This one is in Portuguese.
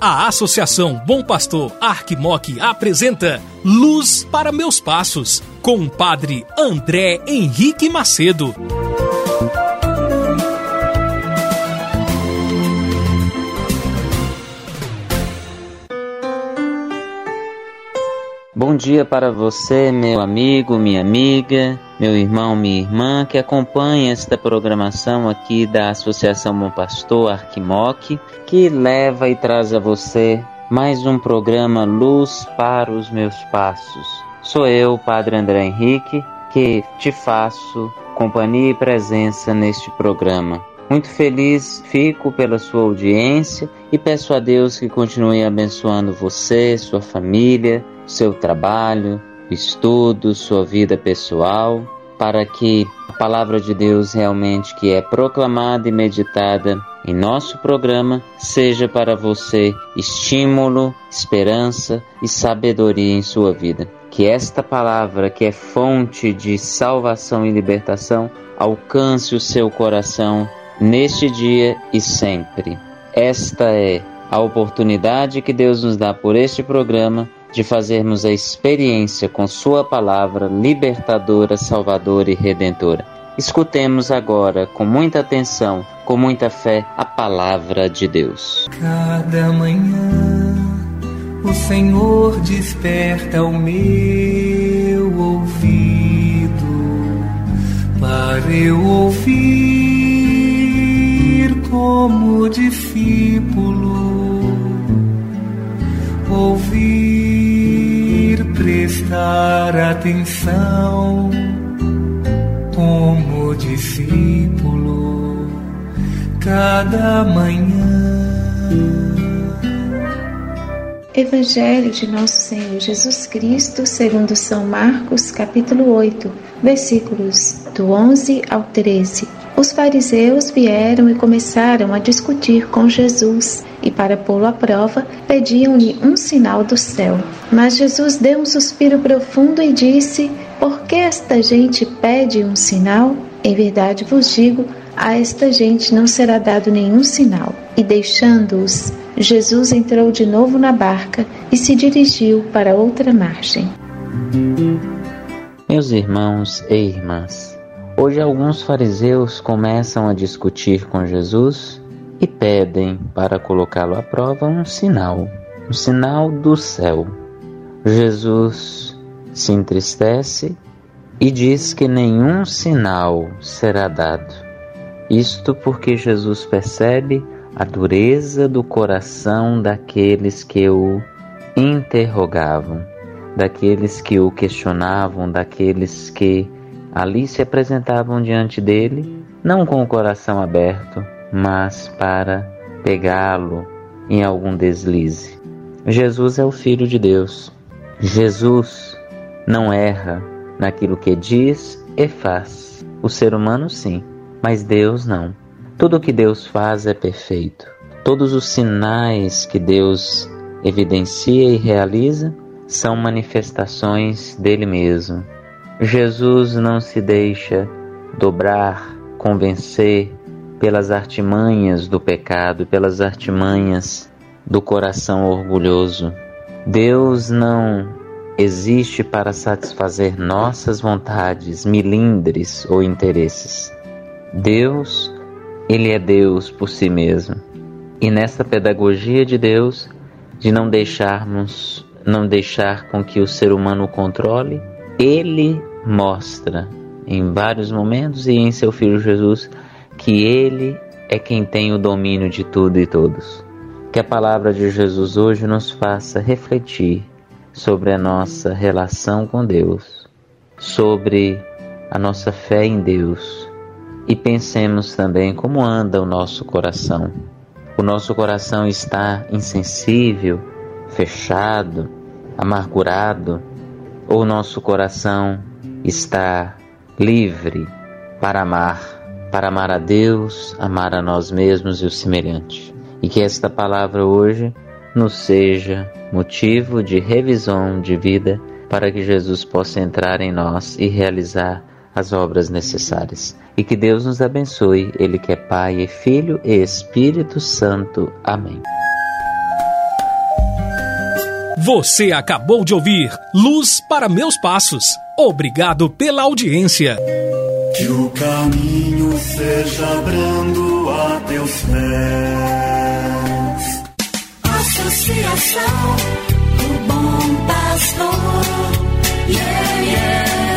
A Associação Bom Pastor Arquimoc apresenta Luz para Meus Passos, com o padre André Henrique Macedo. Bom dia para você, meu amigo, minha amiga, meu irmão, minha irmã, que acompanha esta programação aqui da Associação Bom Pastor Arquimoc, que leva e traz a você mais um programa Luz para os Meus Passos. Sou eu, Padre André Henrique, que te faço companhia e presença neste programa. Muito feliz fico pela sua audiência e peço a Deus que continue abençoando você, sua família, seu trabalho, estudo, sua vida pessoal, para que a palavra de Deus realmente que é proclamada e meditada em nosso programa seja para você estímulo, esperança e sabedoria em sua vida. Que esta palavra, que é fonte de salvação e libertação, alcance o seu coração neste dia e sempre. Esta é a oportunidade que Deus nos dá por este programa de fazermos a experiência com Sua palavra libertadora, salvadora e redentora. Escutemos agora, com muita atenção, com muita fé, a palavra de Deus. Cada manhã o Senhor desperta o meu ouvido para eu ouvir como discípulo. Ouvir, prestar atenção como discípulo cada manhã. Evangelho de Nosso Senhor Jesus Cristo, segundo São Marcos, capítulo 8, versículos do 11 ao 13. Os fariseus vieram e começaram a discutir com Jesus, e para pô-lo à prova, pediam-lhe um sinal do céu. Mas Jesus deu um suspiro profundo e disse: Por que esta gente pede um sinal? Em verdade vos digo, a esta gente não será dado nenhum sinal. E deixando-os, Jesus entrou de novo na barca e se dirigiu para outra margem. Meus irmãos e irmãs, hoje alguns fariseus começam a discutir com Jesus e pedem para colocá-lo à prova um sinal, um sinal do céu. Jesus se entristece e diz que nenhum sinal será dado. Isto porque Jesus percebe a dureza do coração daqueles que o interrogavam, daqueles que o questionavam, daqueles que ali se apresentavam diante dele, não com o coração aberto, mas para pegá-lo em algum deslize. Jesus é o Filho de Deus. Jesus não erra naquilo que diz e faz. O ser humano, sim, mas Deus não. Tudo o que Deus faz é perfeito. Todos os sinais que Deus evidencia e realiza são manifestações dele mesmo. Jesus não se deixa dobrar, convencer pelas artimanhas do pecado, pelas artimanhas do coração orgulhoso. Deus não existe para satisfazer nossas vontades, milindres ou interesses. Deus, ele é Deus por si mesmo. E nessa pedagogia de Deus, de não deixarmos, não deixar com que o ser humano o controle, ele mostra em vários momentos e em seu filho Jesus que ele é quem tem o domínio de tudo e todos. Que a palavra de Jesus hoje nos faça refletir sobre a nossa relação com Deus, sobre a nossa fé em Deus e pensemos também como anda o nosso coração. O nosso coração está insensível, fechado, amargurado ou nosso coração está livre para amar, para amar a Deus, amar a nós mesmos e o semelhante. E que esta palavra hoje nos seja motivo de revisão de vida para que Jesus possa entrar em nós e realizar as obras necessárias. E que Deus nos abençoe, Ele que é Pai e Filho e Espírito Santo. Amém. Você acabou de ouvir Luz para Meus Passos. Obrigado pela audiência. Que o caminho seja brando a teus pés. Associação do Bom Pastor. Yeah, yeah.